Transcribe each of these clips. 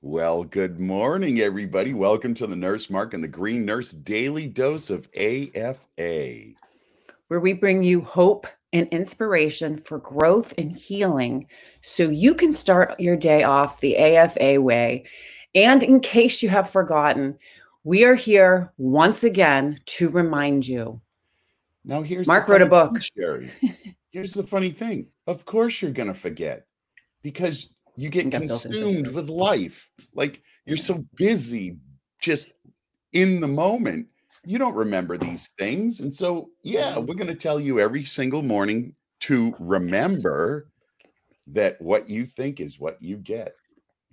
Well, good morning, everybody. Welcome to the Nurse Mark and the Green Nurse Daily Dose of AFA, where we bring you hope and inspiration for growth and healing so you can start your day off the AFA way. And in case you have forgotten, we are here once again to remind you. Now, here's Mark wrote a book. Thing, Sherry. Here's the funny thing. Of course, you're going to forget because you get consumed with life. Like you're so busy just in the moment. You don't remember these things. And so, yeah, we're going to tell you every single morning to remember that what you think is what you get.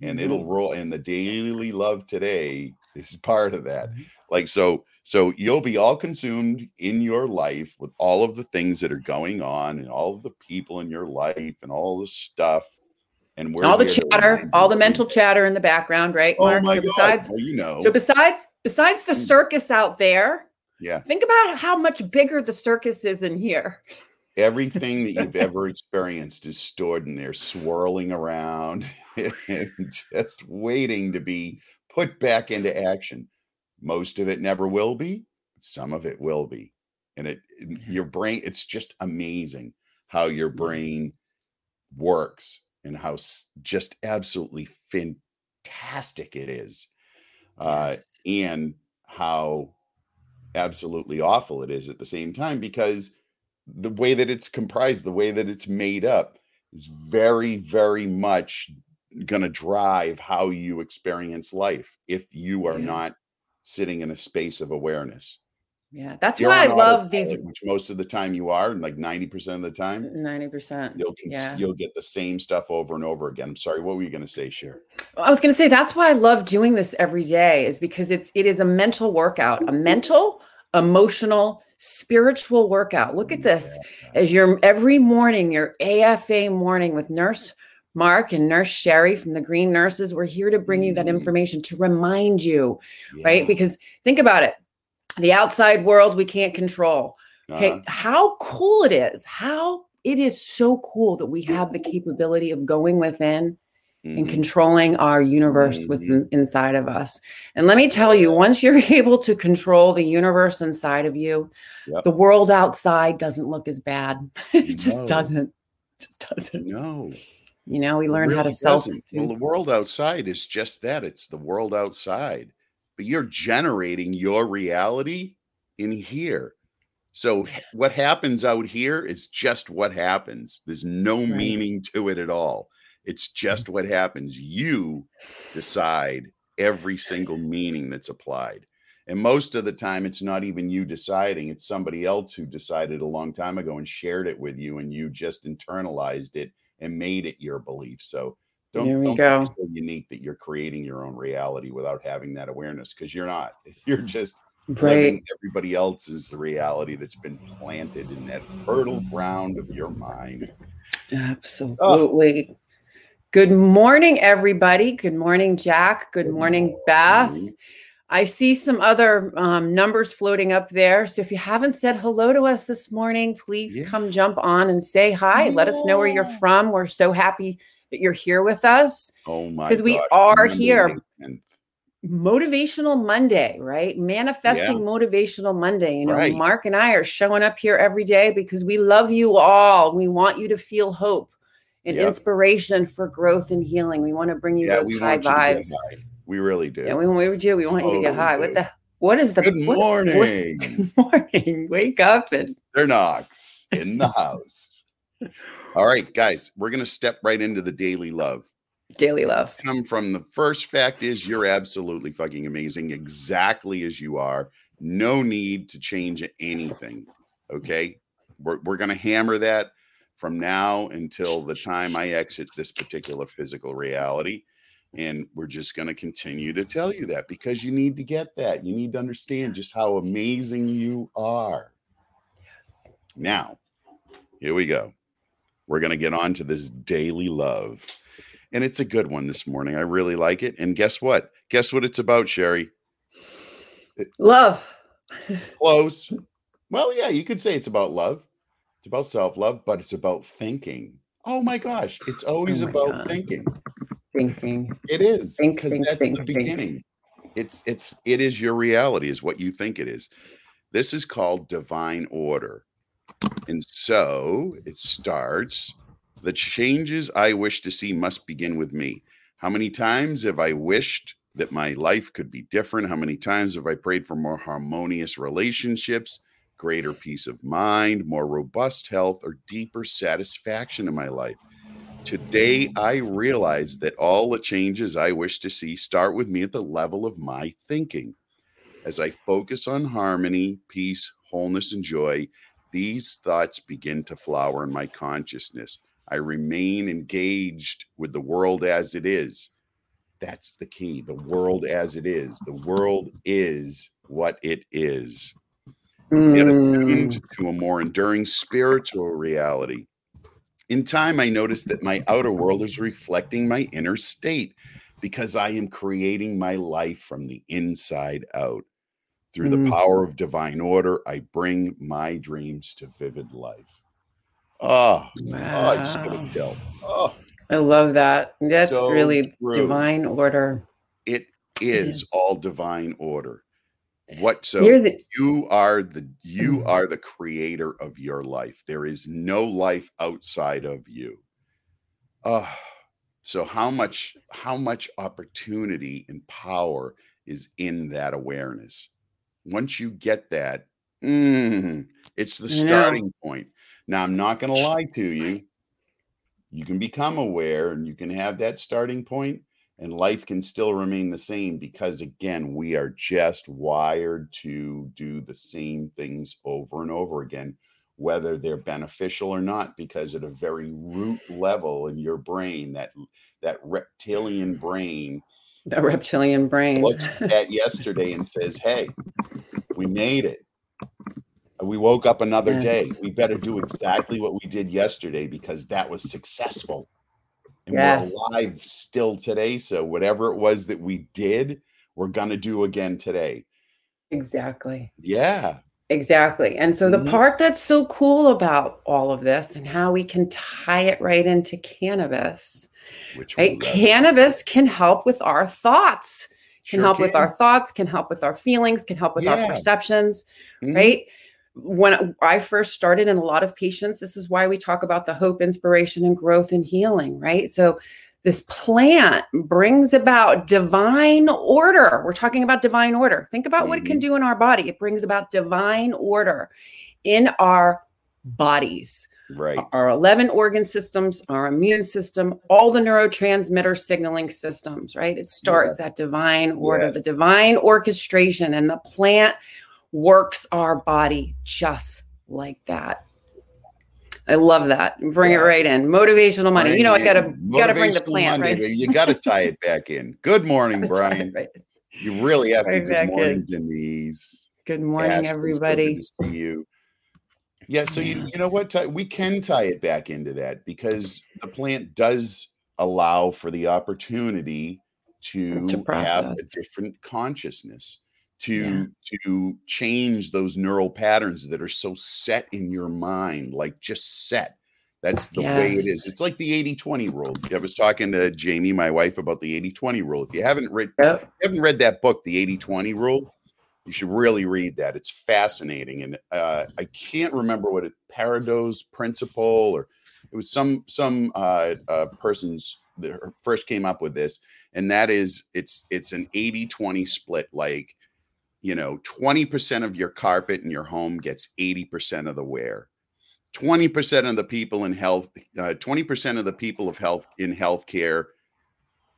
And it'll mm-hmm. roll. And the daily love today is part of that. Mm-hmm. Like, so, so you'll be all consumed in your life with all of the things that are going on and all of the people in your life and all the stuff and all the chatter, all the mental chatter in the background, right? Oh my so besides, God. Well, you know. So besides besides the hmm. circus out there, yeah. Think about how much bigger the circus is in here. Everything that you've ever experienced is stored in there, swirling around and just waiting to be put back into action. Most of it never will be. Some of it will be. And it your brain, it's just amazing how your brain works and how just absolutely fantastic it is, uh, yes. uh, and how absolutely awful it is at the same time because the way that it's comprised, the way that it's made up, is very, very much going to drive how you experience life if you are yeah. not sitting in a space of awareness. Yeah, that's You're why I love these. Which most of the time you are, like ninety percent of the time. Ninety percent. You'll cons- yeah. you'll get the same stuff over and over again. I'm sorry, what were you going to say, Cher? I was going to say that's why I love doing this every day, is because it's it is a mental workout, a mental, emotional, spiritual workout. Look at this yeah. as your every morning, your AFA morning with Nurse Mark and Nurse Sherry from the Green Nurses. We're here to bring you that mm-hmm. information to remind you, yeah. right? Because think about it the outside world we can't control. Okay. Uh-huh. How cool it is. How it is so cool that we have the capability of going within mm-hmm. and controlling our universe mm-hmm. within inside of us. And let me tell you, once you're able to control the universe inside of you, yep. the world outside doesn't look as bad. it just doesn't. It just doesn't. No. You know, we learn really how to self. Well, the world outside is just that. It's the world outside but you're generating your reality in here. So what happens out here is just what happens. There's no right. meaning to it at all. It's mm. just what happens. You decide every single meaning that's applied. And most of the time, it's not even you deciding, it's somebody else who decided a long time ago and shared it with you, and you just internalized it and made it your belief. So don't, there we don't go. so unique that you're creating your own reality without having that awareness because you're not. You're just right. everybody else's reality that's been planted in that fertile ground of your mind. Absolutely. Oh. Good morning, everybody. Good morning, Jack. Good, Good morning, morning, Beth. I see some other um, numbers floating up there. So if you haven't said hello to us this morning, please yeah. come jump on and say hi. Yeah. Let us know where you're from. We're so happy that you're here with us. Oh my Because we are here. Motivational Monday, right? Manifesting yeah. Motivational Monday. You know, right. Mark and I are showing up here every day because we love you all. We want you to feel hope and yep. inspiration for growth and healing. We want to bring you yeah, those high vibes. High. We really do. Yeah, we, we do. We want you to get high. What the what is the good morning? What, good morning. Wake up and they're knocks in the house. All right, guys, we're going to step right into the daily love. Daily love. Come from the first fact is you're absolutely fucking amazing, exactly as you are. No need to change anything. Okay. We're, we're going to hammer that from now until the time I exit this particular physical reality. And we're just going to continue to tell you that because you need to get that. You need to understand just how amazing you are. Yes. Now, here we go we're going to get on to this daily love. And it's a good one this morning. I really like it. And guess what? Guess what it's about, Sherry? Love. Close. Well, yeah, you could say it's about love. It's about self love, but it's about thinking. Oh my gosh, it's always oh about God. thinking. thinking. It is because that's think, the think. beginning. It's it's it is your reality, is what you think it is. This is called divine order. And so it starts the changes I wish to see must begin with me. How many times have I wished that my life could be different? How many times have I prayed for more harmonious relationships, greater peace of mind, more robust health, or deeper satisfaction in my life? Today, I realize that all the changes I wish to see start with me at the level of my thinking. As I focus on harmony, peace, wholeness, and joy, these thoughts begin to flower in my consciousness. I remain engaged with the world as it is. That's the key. The world as it is. The world is what it is. Get attuned Mm. to a more enduring spiritual reality. In time, I noticed that my outer world is reflecting my inner state because I am creating my life from the inside out. Through the Mm. power of divine order, I bring my dreams to vivid life. Oh, oh I just got Wow. a chill. Oh, I love that. That's so really true. divine order. It It is all divine order. What so you are the you Mm. are the creator of your life. There is no life outside of you. Ah, so how much how much opportunity and power is in that awareness? Once you get that, mm, it's the starting point. Now I'm not going to lie to you. You can become aware and you can have that starting point and life can still remain the same because again we are just wired to do the same things over and over again whether they're beneficial or not because at a very root level in your brain that that reptilian brain The reptilian brain. looks at yesterday and says hey we made it we woke up another day we better do exactly what we did yesterday because that was successful and Yes. we're alive still today so whatever it was that we did we're going to do again today Exactly. yeah Exactly. And so the Mhm. part that's so cool about all of this and how we can tie it right into cannabis, which right? Cannabis can help with our thoughts, can Sure help with our thoughts, can help with our feelings, can help with our Yeah. perceptions, Mhm. right? When I first started in a lot of patients, this is why we talk about the hope, inspiration, and growth and healing, right? So this plant brings about divine order. We're talking about divine order. Think about what it can Mhm. do in our body. It brings about divine order in our bodies right our 11 organ systems, our immune system, all the neurotransmitter signaling systems, right? It starts that divine order, the divine orchestration, and the plant works our body just like that. I love that. Bring Yeah. it right in. Motivational money. You know, I gotta gotta bring the plant right. you got to tie it back in good morning Gotta brian right. you really have to good morning in. denise Good morning, Ashley, so good everybody. to see you yeah so you Yeah. you know what we can tie it back into that because the plant does allow for the opportunity to, To have a different consciousness to Yeah. to change those neural patterns that are so set in your mind like just set that's the way it is it's like the 80-20 rule i was talking to jamie my wife about the 80-20 rule if you haven't read Yep. haven't read that book, The 80 20 Rule, you should really read that. It's fascinating. And uh, I can't remember what it, Pareto's Principle, or it was some some uh, uh, person's that first came up with this. And that is, it's it's an 80 20 split. Like, you know, 20% of your carpet in your home gets 80% of the wear. 20% of the people in health, uh, 20% of the people of health in healthcare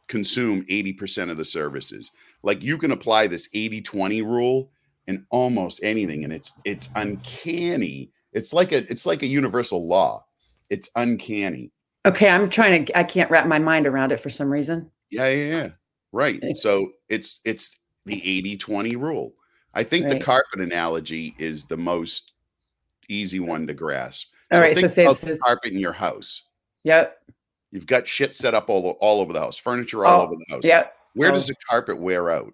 consume 80% of the services. Like you can apply this 80-20 rule in almost anything and it's it's uncanny. It's like a it's like a universal law. It's uncanny. Okay, I'm trying to I can't wrap my mind around it for some reason. Yeah, yeah, yeah. Right. So it's it's the 80-20 rule. I think the carpet analogy is the most easy one to grasp. All right, so say about this the is carpet in your house. yep, You've got shit set up all, all over the house, furniture all Oh, over the house. Yeah. Where Oh. does the carpet wear out?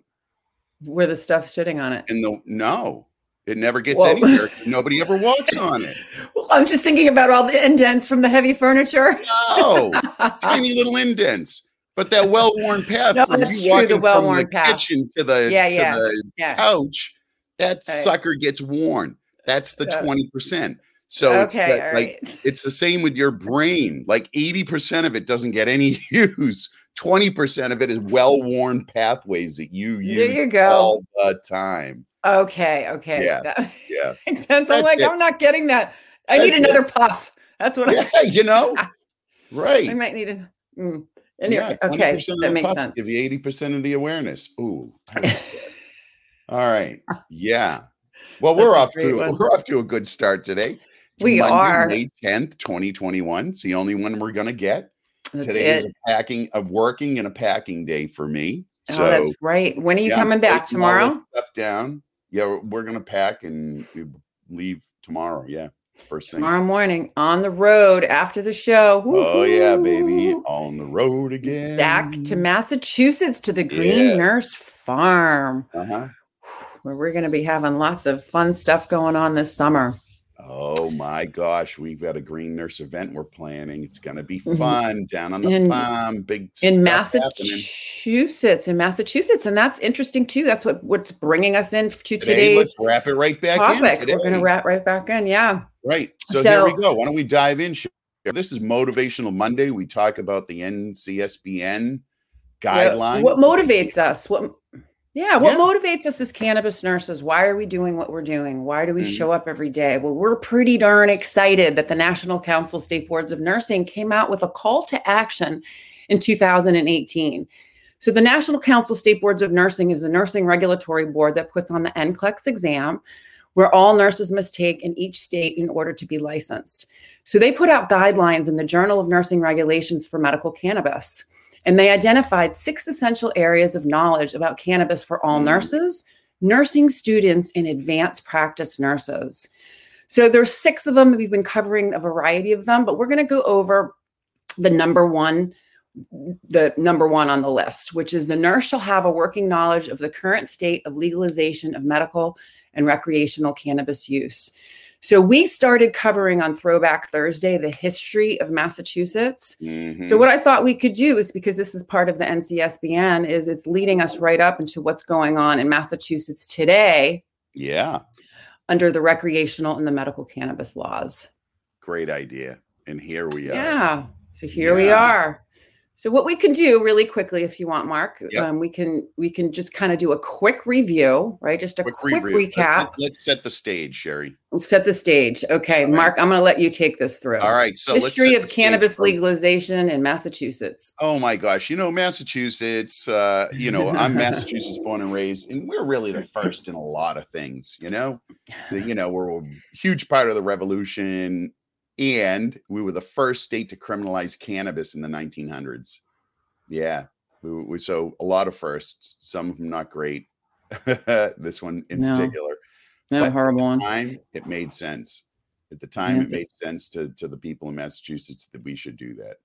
Where the stuff sitting on it. And the no, it never gets Whoa. anywhere. Nobody ever walks on it. Well, I'm just thinking about all the indents from the heavy furniture. No, tiny little indents. But that well-worn path No, from that's true, the well-worn the path. kitchen to the Yeah, to yeah, the yeah. couch, that Right. sucker gets worn. That's the Yeah. 20%. So it's that, like right. it's the same with your brain. Like 80% of it doesn't get any use. 20% of it is well-worn pathways that you use There you go. all the time. Okay, okay. Yeah, That Yeah. makes sense. I'm like, it. I'm not getting that. I need That's it. another puff. That's what I, Yeah, you know? Right. I might need a mm. Anyway, yeah, okay, 20% of that makes puffs sense. give you 80% of the awareness. Ooh. I. All right. Yeah. Well, we're off to one. we're off to a good start today. We Monday, are. May 10th, 2021. It's the only one we're gonna get. That's Today is a packing, a working and a packing day for me. oh, So that's right. When are you yeah, I'm coming back taking all this tomorrow? Stuff down. Yeah, we're, gonna pack and leave tomorrow. Yeah. First thing. Tomorrow morning on the road after the show. Oh yeah, baby. On the road again. Back to Massachusetts to the Green Yeah. Nurse Farm, Uh-huh. where we're going to be having lots of fun stuff going on this summer. Oh my gosh, we've got a green nurse event we're planning. It's gonna be Mhm. fun down on the In- farm. Big in stuff happening. Massachusetts, in Massachusetts, and that's interesting too. That's what what's bringing us in to Today, today's let's wrap it right back topic. in. We're going to today. wrap right back in. Yeah. Right. So, here we go. Why don't we dive in? This is Motivational Monday. We talk about the NCSBN guidelines. What motivates us? What yeah, what Yeah. motivates us as cannabis nurses? Why are we doing what we're doing? Why do we Mhm. show up every day? Well, we're pretty darn excited that the National Council State Boards of Nursing came out with a call to action in 2018. So the National Council State Boards of Nursing is the nursing regulatory board that puts on the NCLEX exam where all nurses must take in each state in order to be licensed. So they put out guidelines in the Journal of Nursing Regulations for medical cannabis. And they identified six essential areas of knowledge about cannabis for all Mm. nurses, nursing students, and advanced practice nurses. So there's six of them. We've been covering a variety of them, but we're going to go over the number one the number one on the list, which is the nurse shall have a working knowledge of the current state of legalization of medical and recreational cannabis use. So we started covering on Throwback Thursday the history of Massachusetts. Mhm. So what I thought we could do is because this is part of the NCSBN is it's leading us right up into what's going on in Massachusetts today yeah, under the recreational and the medical cannabis laws. great idea. And here we are. Yeah. So here we are. So what we can do really quickly, if you want, Mark, Yep. um, we can we can just kind of do a quick review, right? Just a quick. Let- recap. Let, us set the stage, Sherry. Set the stage. Okay, right. Mark, I'm going to let you take this through. All right. So let's History of cannabis legalization in Massachusetts. Oh my gosh, you know Massachusetts. Uh, you know I'm Massachusetts born and raised, and we're really the first in a lot of things. You know, The- you know we're a huge part of the revolution, and we were the first state to criminalize cannabis in the 1900s. Yeah, we, we so a lot of firsts. Some of them not great. this one in No. particular. No, But- horrible one. Time it made sense. At the time, it made sense to, to the people in Massachusetts that we should do that.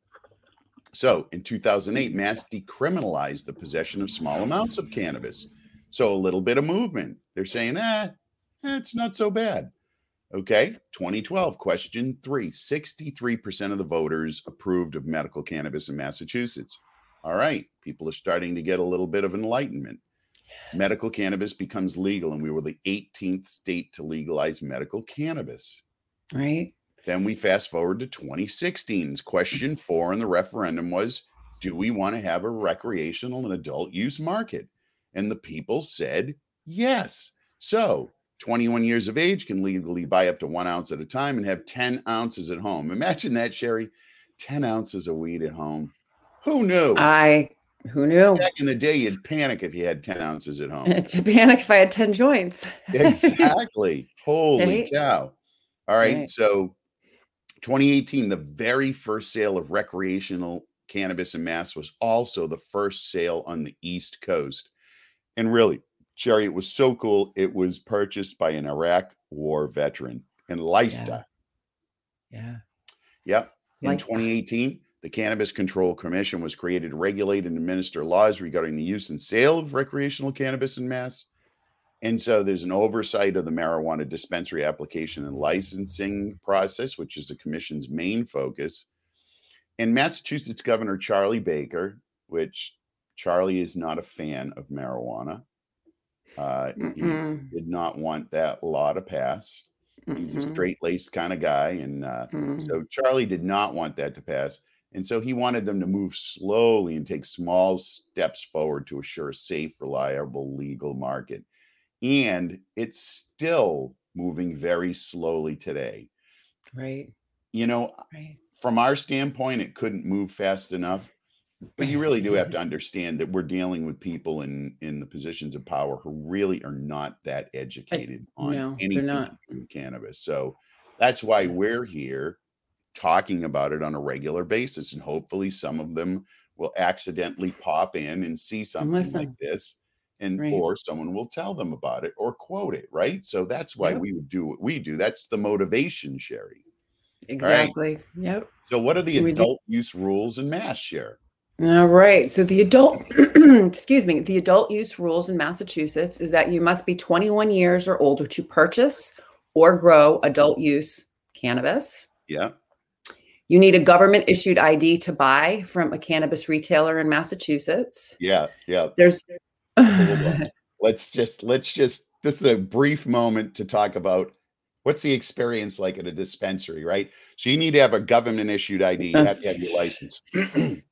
So in 2008, Mass decriminalized the possession of small amounts of cannabis. So a little bit of movement. They're saying, eh, eh, it's not so bad. Okay. 2012, question three 63% of the voters approved of medical cannabis in Massachusetts. All right. People are starting to get a little bit of enlightenment. Medical cannabis becomes legal, and we were the 18th state to legalize medical cannabis. Right? Then we fast forward to 2016's question four in the referendum was Do we want to have a recreational and adult use market? And the people said yes. So 21 years of age can legally buy up to one ounce at a time and have 10 ounces at home. Imagine that, Sherry 10 ounces of weed at home. Who knew? I who knew? Back in the day, you'd panic if you had 10 ounces at home. To panic if I had 10 joints. exactly. Holy Right? cow. All right. Right. So 2018, the very first sale of recreational cannabis in Mass was also the first sale on the East Coast. And really, Sherry, it was so cool. It was purchased by an Iraq war veteran in Leicester. Yeah. Yep. In Leicester. 2018, the Cannabis Control Commission was created to regulate and administer laws regarding the use and sale of recreational cannabis in Mass. And so there's an oversight of the marijuana dispensary application and licensing process, which is the commission's main focus. And Massachusetts Governor Charlie Baker which Charlie is not a fan of marijuana. Uh, he Mm-mm. did not want that law to pass. He's a straight laced kind of guy. And uh, Mm. so Charlie did not want that to pass. And so he wanted them to move slowly and take small steps forward to assure a safe, reliable, legal market. And it's still moving very slowly today. Right. You know, Right. from our standpoint, it couldn't move fast enough. But you really do have to understand that we're dealing with people in in the positions of power who really are not that educated on no, anything not. to do with cannabis. So that's why we're here talking about it on a regular basis, and hopefully some of them will accidentally pop in and see something like this, and Right. or someone will tell them about it or quote it. Right. So that's why Yep. we would do what we do. That's the motivation, Sherry. Exactly. Yep. So what are the So we do- adult use rules in mass share? All right. So the adult, excuse me, the adult use rules in Massachusetts is that you must be 21 years or older to purchase or grow adult use cannabis. Yeah. You need a government issued ID to buy from a cannabis retailer in Massachusetts. Yeah. Yeah. There's. Let's just let's just this is a brief moment to talk about what's the experience like at a dispensary, right? So you need to have a government issued ID. You have to have your license.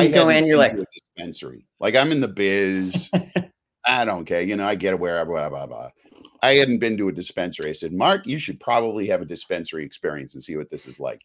You go in, you're like a dispensary. Like I'm in the biz. I don't care. You know, I get it wherever, blah, blah, blah. I hadn't been to a dispensary. I said, Mark, you should probably have a dispensary experience and see what this is like.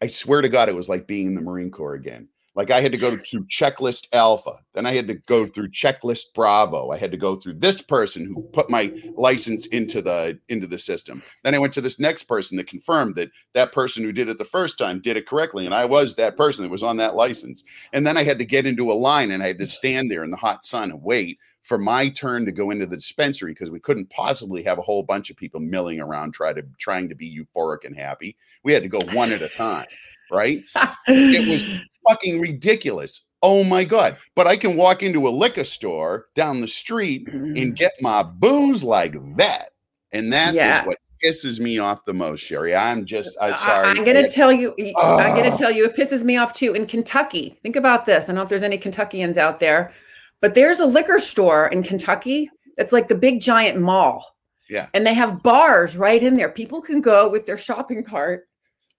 I swear to God, it was like being in the Marine Corps again. Like I had to go through checklist alpha, then I had to go through checklist bravo. I had to go through this person who put my license into the into the system. Then I went to this next person that confirmed that that person who did it the first time did it correctly, and I was that person that was on that license. And then I had to get into a line, and I had to stand there in the hot sun and wait for my turn to go into the dispensary because we couldn't possibly have a whole bunch of people milling around try to trying to be euphoric and happy. We had to go one at a time, right? It was fucking ridiculous. Oh my god! But I can walk into a liquor store down the street and mm-hmm. get my booze like that, and that is Yeah. what pisses me off the most, Sherry. I'm just, I'm sorry. I'm gonna tell you. I'm gonna tell you. It pisses me off too. In Kentucky, think about this. I don't know if there's any Kentuckians out there, but there's a liquor store in Kentucky that's like the big giant mall. Yeah. And they have bars right in there. People can go with their shopping cart,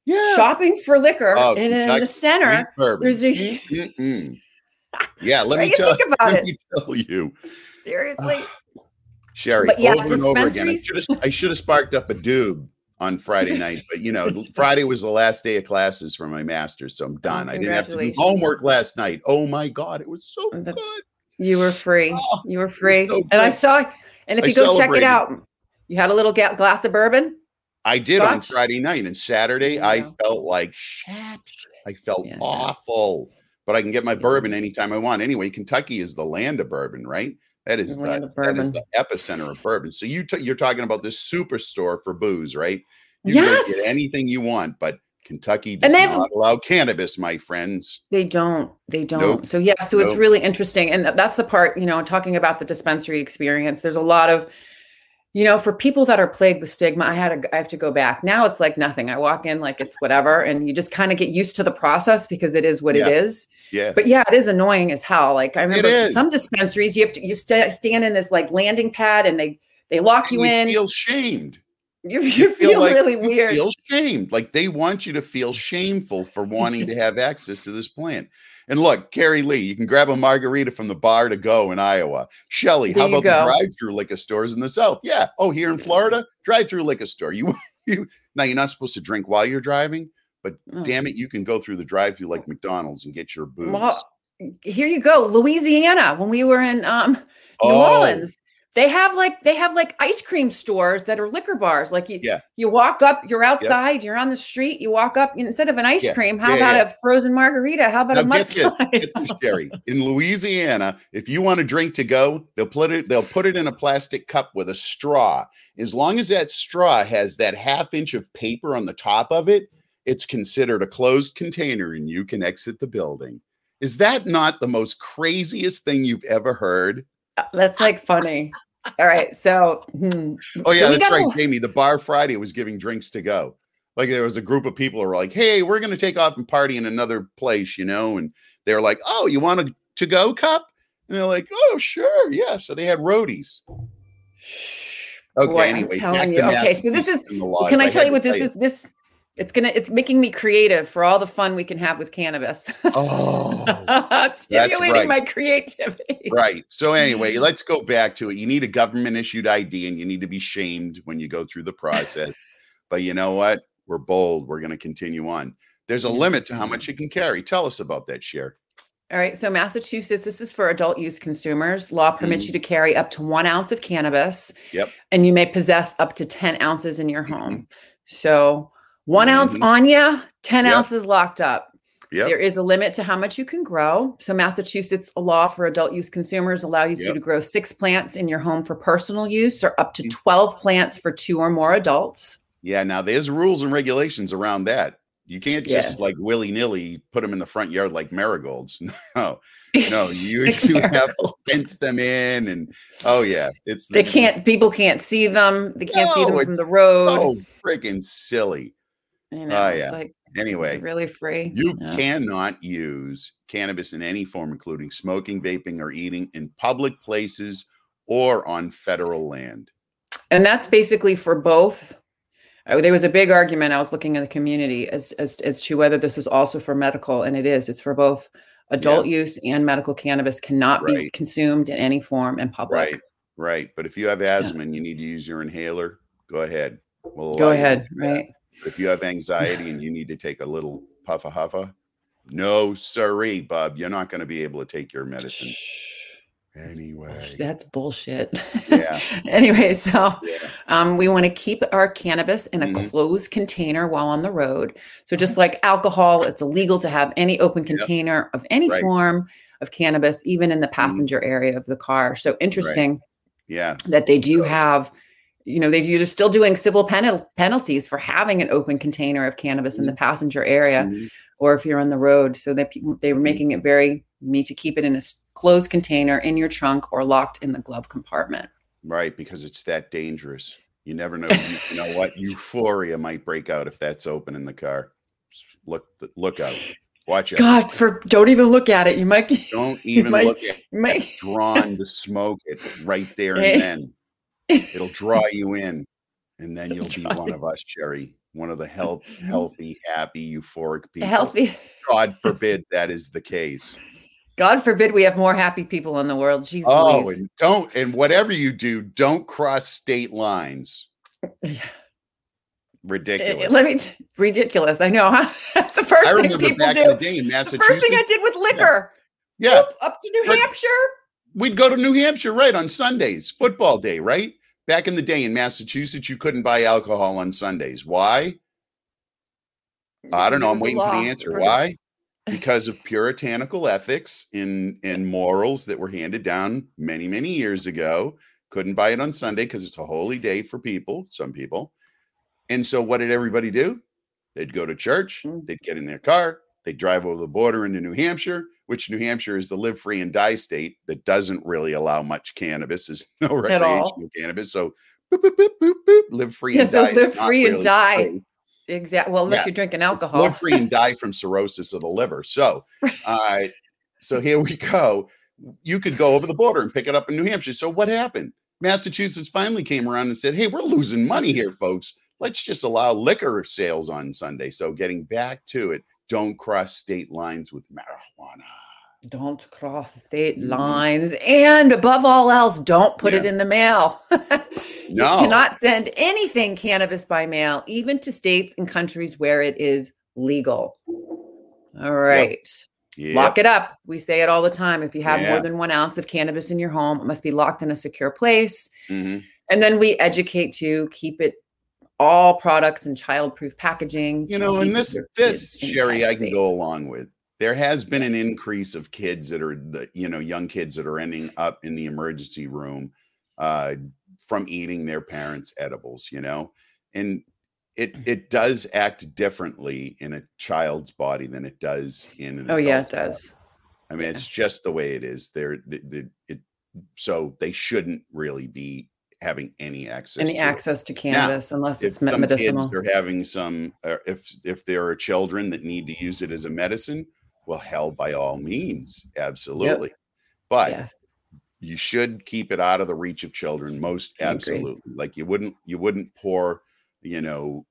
yeah. shopping for liquor, Oh, and in the center, there's a Mm-mm. Mm. Yeah, let me tell, Think about let it. me tell you, seriously. Sherry, But yeah, over and over again. I should have I should have sparked up a doob on Friday night, but you know, Friday was the last day of classes for my master's, so I'm oh, done. I didn't have to do homework last night. Oh my god, it was so Oh, that's- good. You were free. Oh, You were free. so and I saw, and if I you go check it out, you had a little ga- glass of bourbon. I did on Friday night and Saturday. I felt like shit. I felt Yeah. awful, but I can get my bourbon anytime I want. Anyway, Kentucky is the land of bourbon, right? That is The the, that is the epicenter of bourbon. So you t- you're talking about this superstore for booze, right? You can Yes. get anything you want, but Kentucky does And they not allow cannabis, my friends. They don't. They don't. Nope. So yeah, so it's really interesting, and that's the part. You know, talking about the dispensary experience. There's a lot of, you know, for people that are plagued with stigma. I had to. I have to go back. Now it's like nothing. I walk in like it's whatever, and you just kind of get used to the process because it is what Yeah. it is. Yeah. But yeah, it is annoying as hell. Like I remember some dispensaries, you have to you st- stand in this like landing pad, and they they lock And you in. feel shamed. you, you feel, like really you weird. Feel shamed. Like they want you to feel shameful for wanting to have access to this plant. And look, Carrie Lee, you can grab a margarita from the bar to go in Iowa. Shelly, how about go. the drive-through liquor stores in the South? Yeah. Oh, here in Florida, drive-through liquor store. You, you now you're not supposed to drink while you're driving, but Oh. damn it, you can go through the drive-through like McDonald's and get your booze. Well, here you go louisiana when we were in um new Oh, orleans they have like they have like ice cream stores that are liquor bars like you Yeah. you walk up you're outside you're on the street you walk up instead of an ice Yeah. cream how Yeah, about yeah. a frozen margarita how about a Now get this, get this, Sherry. In Louisiana, if you want a drink to go, they'll put it they'll put it in a plastic cup with a straw. As long as that straw has that half inch of paper on the top of it, it's considered a closed container and you can exit the building. Is that not the most craziest thing you've ever heard? Uh, that's like funny all right so hmm. Oh yeah, we that's got a- right, Jamie. The bar Friday was giving drinks to go. like there was a group of people who were like, "Hey, we're going to take off and party in another place," you know, and they're like, "Oh, you want a to go cup?" And they're like, "Oh, sure, yeah." So they had roadies. Okay, Boy, anyway, I'm telling you. Okay, so this is. Can I, I tell you what this is? This it's gonna. It's making me creative for all the fun we can have with cannabis. Oh, it's stimulating right. my creativity. Right. So anyway, let's go back to it. You need a government issued ID, and you need to be shamed when you go through the process. but you know what? We're bold. We're going to continue on. There's a limit to how much you can carry. Tell us about that, Cher. All right. So, Massachusetts, this is for adult use consumers. Law permits mm-hmm. you to carry up to one ounce of cannabis. Yep. And you may possess up to 10 ounces in your mm-hmm. home. Mm-hmm. So, one mm-hmm. ounce on you, 10 yep. ounces locked up. Yep. There is a limit to how much you can grow. So, Massachusetts law for adult use consumers allows you yep. to grow six plants in your home for personal use or up to mm. 12 plants for two or more adults. Yeah. Now, there's rules and regulations around that. You can't just yeah. like willy nilly put them in the front yard like marigolds. No, no, you you have to fence them in, and oh yeah, it's the, they can't. People can't see them. They can't no, see them from the road. So freaking silly. I oh, know. Oh yeah. Like, anyway, really free. You yeah. cannot use cannabis in any form, including smoking, vaping, or eating in public places or on federal land. And that's basically for both oh, there was a big argument I was looking in the community as, as as to whether this is also for medical, and it is. It's for both adult yeah. use and medical cannabis cannot right. be consumed in any form in public. Right, right. But if you have asthma and you need to use your inhaler, go ahead. We'll go ahead. Right. If you have anxiety and you need to take a little puffa huffa, no, sorry, Bob, you're not going to be able to take your medicine. Anyway, that's bullshit. Yeah. anyway, so yeah. um, we want to keep our cannabis in a mm-hmm. closed container while on the road. So just mm-hmm. like alcohol, it's illegal to have any open container yep. of any right. form of cannabis, even in the mm-hmm. passenger mm-hmm. area of the car. So interesting. Right. Yeah. That they do so. have you know, they are still doing civil pen- penalties for having an open container of cannabis mm-hmm. in the mm-hmm. passenger area, mm-hmm. or if you're on the road. So they they were making it very you need to keep it in a closed container in your trunk or locked in the glove compartment. Right, because it's that dangerous. You never know. You, you know what? Euphoria might break out if that's open in the car. Look, look out. Watch it. God, for don't even look at it. You might don't even might, look at it. Might. Drawn to smoke it right there and then. It'll draw you in, and then you'll be one of us, Sherry. One of the health, healthy, happy, euphoric people. Healthy. God forbid that is the case. God forbid we have more happy people in the world. Jeez oh, and don't and whatever you do, don't cross state lines. Eh, eh, ridiculous. Let me t- ridiculous. I know. Huh? That's the first I thing people do. the day in Massachusetts. The first thing I did with liquor. Yeah. yeah. Up, up, to New Hampshire. We'd go to New Hampshire, right, on Sundays, football day, right? Back in the day in Massachusetts, you couldn't buy alcohol on Sundays. Why? I don't know. I'm waiting for the answer. Why? because of puritanical ethics and and morals that were handed down many many years ago couldn't buy it on sunday because it's a holy day for people some people and so what did everybody do they'd go to church mm. they'd get in their car they'd drive over the border into new hampshire which new hampshire is the live free and die state that doesn't really allow much cannabis there's no recreational cannabis so boop, boop, boop, live free yeah, and so die live free and really die free. Exactly. Well, unless yeah. you're drinking alcohol, live free and die from cirrhosis of the liver. So, uh, so here we go. You could go over the border and pick it up in New Hampshire. So what happened? Massachusetts finally came around and said, "Hey, we're losing money here, folks. Let's just allow liquor sales on Sunday." So, getting back to it, don't cross state lines with marijuana. Don't cross state mm-hmm. lines. And above all else, don't put yeah. it in the mail. no. You cannot send anything cannabis by mail, even to states and countries where it is legal. All right. Yep. Yep. Lock it up. We say it all the time. If you have yeah. more than one ounce of cannabis in your home, it must be locked in a secure place. Mm-hmm. And then we educate to keep it all products in childproof packaging. You know, and this this Sherry, I can go along with there has been an increase of kids that are the you know young kids that are ending up in the emergency room uh, from eating their parents edibles you know and it mm. it does act differently in a child's body than it does in an oh yeah it does body. i mean yeah. it's just the way it is there the, the, it so they shouldn't really be having any access any to access to cannabis now, unless it's if some medicinal. Kids are having some, uh, if if there are children that need to use it as a medicine, well, hell, by all means, absolutely. Yep. But yes. you should keep it out of the reach of children. Most absolutely. Like you wouldn't you wouldn't pour, you know,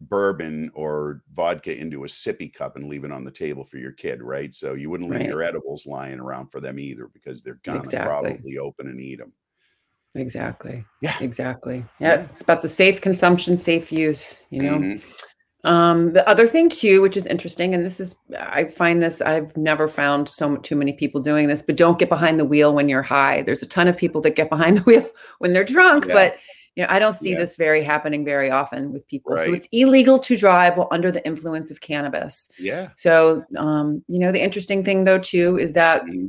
bourbon or vodka into a sippy cup and leave it on the table for your kid, right? So you wouldn't leave right. your edibles lying around for them either because they're gonna exactly. probably open and eat them. Exactly. Yeah. Exactly. Yeah, yeah. It's about the safe consumption, safe use, you know. Mm-hmm. Um, the other thing too, which is interesting, and this is I find this, I've never found so too many people doing this, but don't get behind the wheel when you're high. There's a ton of people that get behind the wheel when they're drunk, yeah. but you know, I don't see yeah. this very happening very often with people. Right. So it's illegal to drive while under the influence of cannabis. Yeah. So um, you know, the interesting thing though too is that mm-hmm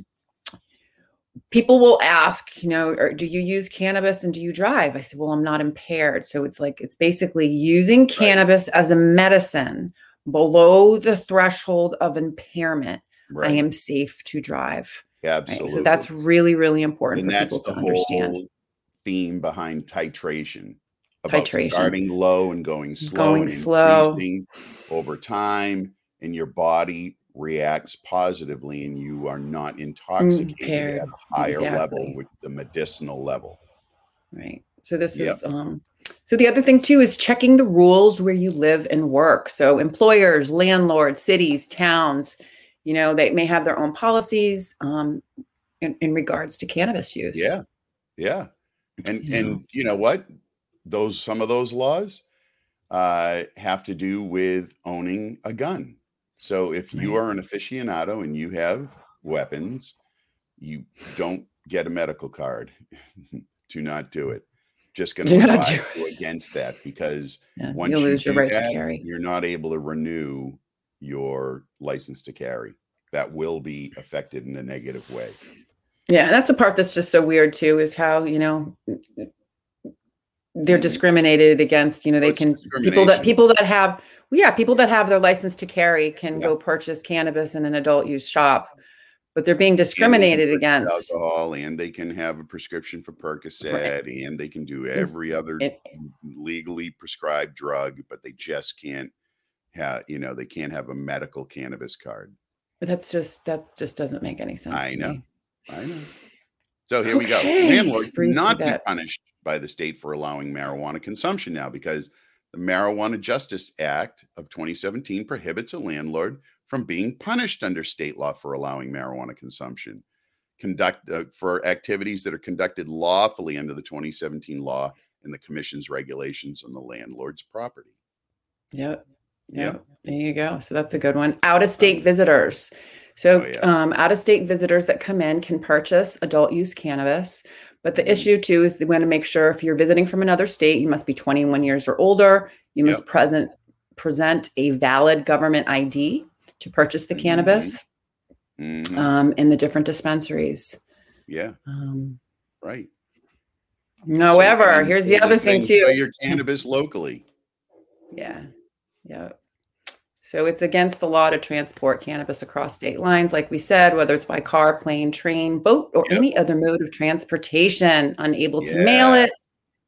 people will ask, you know, or do you use cannabis and do you drive? I said, well, I'm not impaired. So it's like, it's basically using right. cannabis as a medicine below the threshold of impairment. Right. I am safe to drive. Yeah, absolutely. Right? So that's really, really important and for people to understand. theme behind titration. About titration. starting low and going slow going and slow over time in your body reacts positively and you are not intoxicated at a higher exactly. level with the medicinal level. Right. So this yep. is um so the other thing too is checking the rules where you live and work. So employers, landlords, cities, towns, you know, they may have their own policies um in, in regards to cannabis use. Yeah. Yeah. And you and you know what? Those some of those laws uh have to do with owning a gun so if you are an aficionado and you have weapons, you don't get a medical card. do not do it. Just going to go against that because yeah, once you lose your right that, to carry, you're not able to renew your license to carry. That will be affected in a negative way. Yeah, that's the part that's just so weird too. Is how you know they're mm-hmm. discriminated against. You know, they can people that people that have well, yeah, people that have their license to carry can yeah. go purchase cannabis in an adult use shop, but they're being discriminated against. Alcohol, and they can have a prescription for Percocet, right. and they can do every other it, legally prescribed drug, but they just can't have, you know, they can't have a medical cannabis card. But that's just that just doesn't make any sense. I know. Me. I know. So here okay. we go. Landlords not be punished by the state for allowing marijuana consumption now because the Marijuana Justice Act of 2017 prohibits a landlord from being punished under state law for allowing marijuana consumption conduct uh, for activities that are conducted lawfully under the 2017 law and the commission's regulations on the landlord's property. Yep. Yep. yep. There you go. So that's a good one. Out of state visitors. So, oh, yeah. um, out of state visitors that come in can purchase adult use cannabis. But the issue too is they want to make sure if you're visiting from another state, you must be 21 years or older. You must yep. present present a valid government ID to purchase the mm-hmm. cannabis mm-hmm. um, in the different dispensaries. Yeah. Um, right. However, so, here's the other thing too. Your cannabis locally. Yeah. Yeah. So it's against the law to transport cannabis across state lines, like we said, whether it's by car, plane, train, boat, or yep. any other mode of transportation, unable to mail it,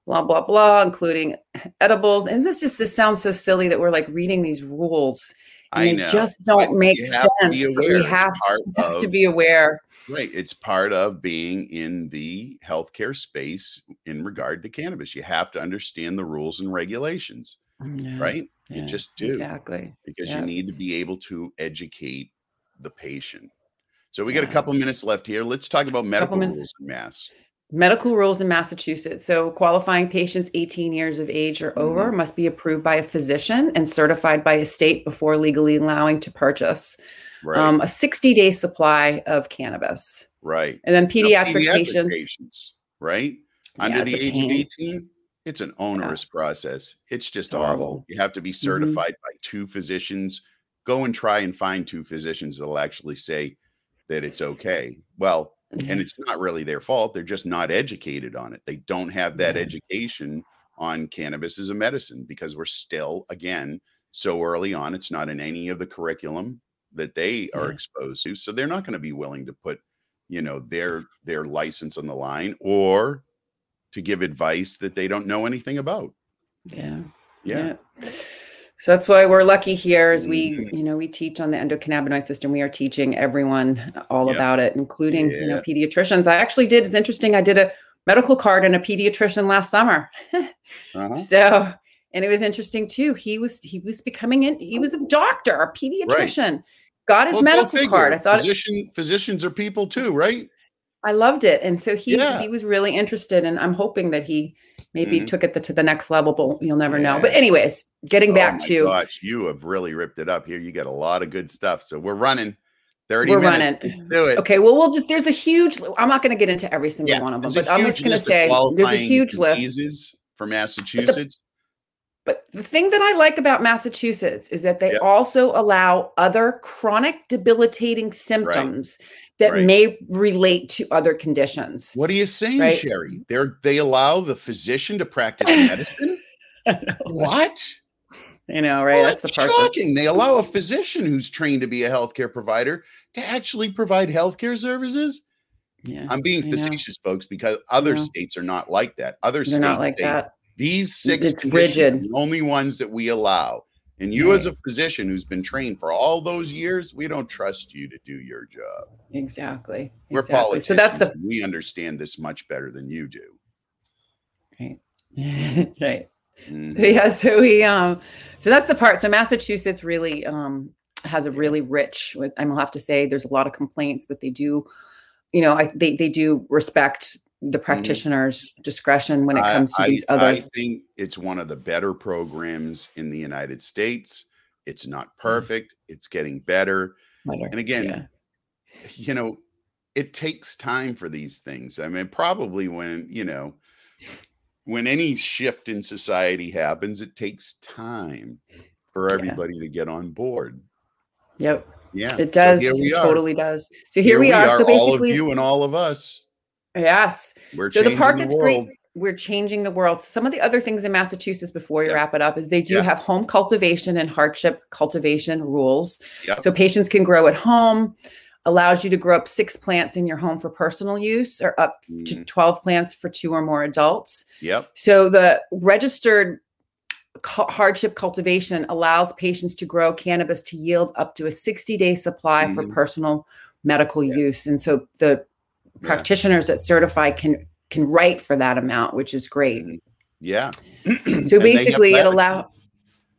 blah, blah, blah, including edibles. And this just, just sounds so silly that we're like reading these rules. And I know. They just don't make sense. We have, to, have of, to be aware. Right. It's part of being in the healthcare space in regard to cannabis. You have to understand the rules and regulations, mm, yeah. right? You just do. Exactly. Because you need to be able to educate the patient. So we got a couple minutes left here. Let's talk about medical rules in Mass. Medical rules in Massachusetts. So qualifying patients 18 years of age or over mm-hmm. must be approved by a physician and certified by a state before legally allowing to purchase right. um, a 60 day supply of cannabis. Right. And then pediatric, pediatric patients, patients, right? Under yeah, the age of 18 it's an onerous yeah. process. It's just Horrible. awful. You have to be mm-hmm. certified mm-hmm. by two physicians. Go and try and find two physicians that'll actually say that it's okay. Well, mm-hmm. and it's not really their fault. They're just not educated on it. They don't have that mm-hmm. education on cannabis as a medicine because we're still, again, so early on. It's not in any of the curriculum that they are yeah. exposed to. So they're not going to be willing to put, you know, their their license on the line or to give advice that they don't know anything about. Yeah. Yeah. yeah. So that's why we're lucky here as we, Mhm. you know, we teach on the endocannabinoid system. We are teaching everyone all Yeah. about it, including, you know, pediatricians. I actually did, it's interesting. I did a medical card and a pediatrician last summer. Uh-huh. So, and it was interesting too. He was, he was becoming in, he was a doctor, a pediatrician, got his Well, medical card. I thought physician physicians are people too, right? I loved it. And so he Yeah. he was really interested and I'm hoping that he maybe Mhm. took it the, to the next level, but you'll never know. But anyways, getting Oh back my to gosh, you have really ripped it up here. You got a lot of good stuff. So we're running 30 We're minutes. running. Let's do it. okay, well we'll just there's a huge I'm not going to get into every single Yeah, one of them, but I'm just going to say there's a huge list. for Massachusetts. But the thing that I like about Massachusetts is that they Yep. also allow other chronic debilitating symptoms that Right. may relate to other conditions. What are you saying, Right. Sherry? They're they allow the physician to practice medicine? what? You know, right? Well, that's the that's part that's shocking. They allow a physician who's trained to be a healthcare provider to actually provide healthcare services. yeah. I'm being facetious, folks, because other states are not like that. Other They're states not like they- that. These six It's rigid. the only ones that we allow. And you, Right. as a physician who's been trained for all those years, we don't trust you to do your job. Exactly. We're exactly. politicians. So that's the we understand this much better than you do. right. right. Mhm. So yeah, so we um so that's the part. So Massachusetts really um has a really rich I'm have to say there's a lot of complaints, but they do, you know, I they they do respect the practitioner's discretion when it Mm-hmm. Comes to I, these other I think it's one of the better programs in the United States. It's not perfect. It's getting better. whatever. And again, Yeah. you know, it takes time for these things. I mean, probably when, you know, when any shift in society happens, it takes time for Yeah. everybody to get on board. Yep. Yeah. It so does. here we it are. totally does. So here, we, are. So all of basically you and all of us. Yes. We're So the the that's world. great, we're changing the world. Some of the other things in Massachusetts before you Yeah. wrap it up is they do Yeah. have home cultivation and hardship cultivation rules. Yep. So patients can grow at home, allows you to grow up six plants in your home for personal use or up to Mhm. 12 plants for two or more adults. Yep. So the registered hardship cultivation allows patients to grow cannabis to yield up to a 60 day supply for Mhm. personal medical Yeah. use. And so the Yeah. practitioners that certify can can write for that amount, which is great. Mhm. Yeah. So basically, it latitude. allow.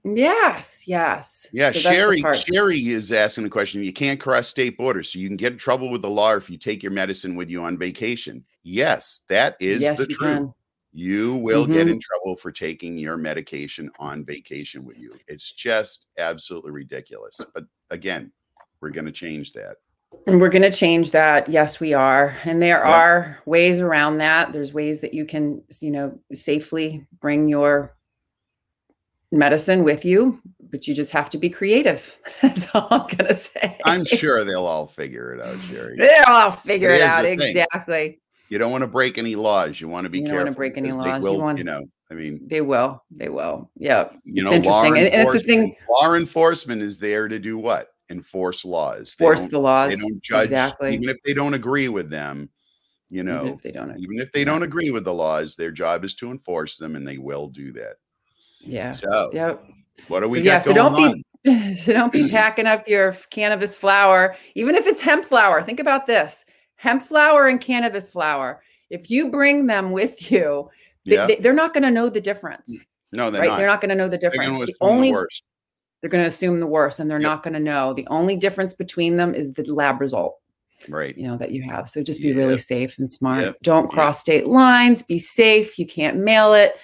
Yes, yes. Yeah, So Sherry. Sherry is asking the question. You can't cross state borders, so you can get in trouble with the law if you take your medicine with you on vacation. Yes, that is yes, the you truth. can. You will get Mhm. in trouble for taking your medication on vacation with you. It's just absolutely ridiculous. But again, we're going to change that. And we're going to change that. Yes, we are. And there Yep. are ways around that. There's ways that you can, you know, safely bring your medicine with you, but you just have to be creative. That's all I'm going to say. I'm sure they'll all figure it out, Jerry. They'll all figure it out. thing. Exactly. You don't want to break any laws. You want to be You don't careful. wanna break any laws. You want- you know, I mean, They will. They will. Yeah. you It's know, interesting. And- and it's the thing- Law enforcement is there to do what? Enforce laws. They Force the laws. They don't judge, Exactly. even if they don't agree with them. You even know, if they don't. even if they don't agree with the laws, their job is to enforce them, and they will do that. Yeah. So, Yep. what do we So, yeah, so don't on? be so don't be packing up your cannabis flower, even if it's hemp flower. Think about this: hemp flower and cannabis flower. If you bring them with you, they, Yeah, they, are not going to know the difference, no, they're right? not. They're not going to know the difference. The only the worst. They're going to assume the worst, and they're Yep. not going to know. The only difference between them is the lab result, Right. you know, that you have. So just be really safe and smart. Yep. Don't Yep. cross state lines. Be safe. You can't mail it.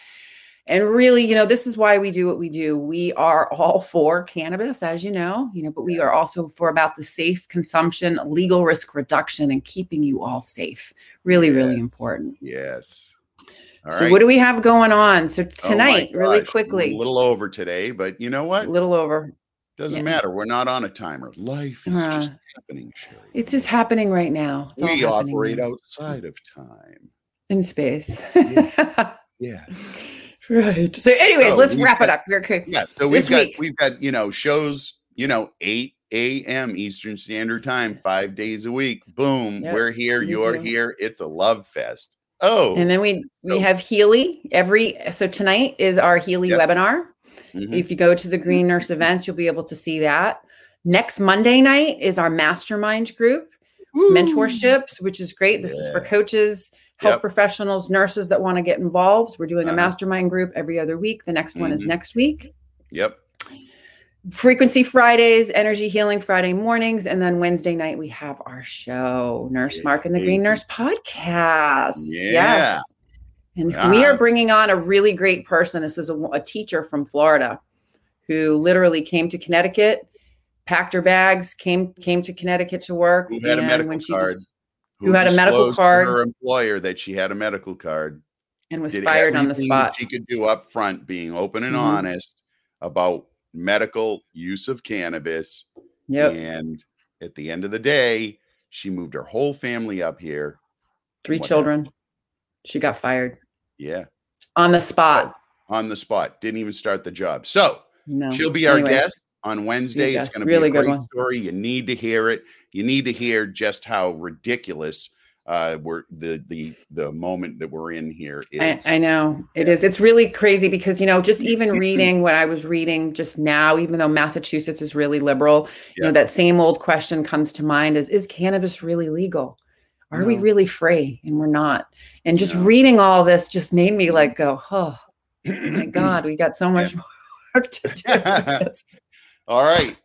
And really, you know, this is why we do what we do. We are all for cannabis, as you know, you know, but we are also for about the safe consumption, legal risk reduction, and keeping you all safe. Really, really important. Yes. All so, right. what do we have going on? So Oh tonight, really quickly, A little over today, but you know what? a little over. Doesn't yeah. matter. We're not on a timer. Life is Uh, just happening, Sherry. It's just happening right now. It's we operate now. outside of time. in space. Yes. right. So, anyways, So let's wrap it up. We're okay. Yeah. So we've got week- we've got you know shows you know eight a.m. Eastern Standard Time, five days a week. Boom. Yep, We're here. me You're too. here. It's a love fest. Oh, And then we so- we have Healy every so tonight is our Healy Yep. webinar. mhm. If you go to the Green Nurse events, you'll be able to see that. Next Monday night is our mastermind group, mentorships, which is great. This is for coaches, health Yep. professionals, nurses that want to get involved. We're doing a Uh-huh. mastermind group every other week. The next one is Mhm. next week. Yep. Frequency Fridays, Energy Healing Friday mornings, and then Wednesday night we have our show, Nurse Mark and the Green Nurse podcast. Yeah. Yes. And we Ah. are bringing on a really great person. This is a, a teacher from Florida who literally came to Connecticut, packed her bags, came came to Connecticut to work. Who had a medical card. just- who had a medical card. Her employer that she had a medical card. and was did fired on the spot. She could do up front, being open and Mhm. honest about medical use of cannabis. Yep. And at the end of the day, she moved her whole family up here. Three children. She got fired Yeah, on the spot. on the spot. Didn't even start the job. So No. she'll be our Anyways. guest on Wednesday. It's going to Really be a good great one. story. You need to hear it. You need to hear just how ridiculous uh we're the the the moment that we're in here is. I, I know it is. It's really crazy because you know, just even reading what I was reading just now, even though Massachusetts is really liberal, you know, that same old question comes to mind: is is cannabis really legal? Are we really free? And we're not. And just No. reading all this just made me like go, oh my God, we got so much work to do. All right.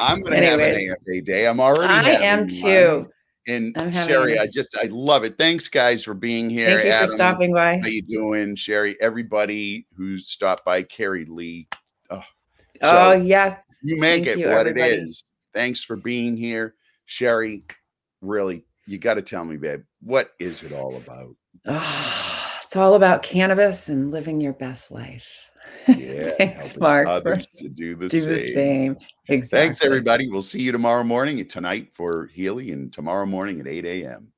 I'm going to have an Anyways. AFA day. I'm already I am too. And Sherry, I just I love it. Thanks guys for being here. Thank you Adam, for stopping by. How you doing, Sherry? Everybody who stopped by, Carrie Lee. Oh, oh yes. you make thank it you, what everybody. it is. Thanks for being here, Sherry. Really, you got to tell me, babe, what is it all about? Ah, it's all about cannabis and living your best life. Yeah, Thanks, Mark, for Others to do the do same. the same. Exactly. Thanks, everybody. We'll see you tomorrow morning, tonight for Healy, and tomorrow morning at 8 a.m.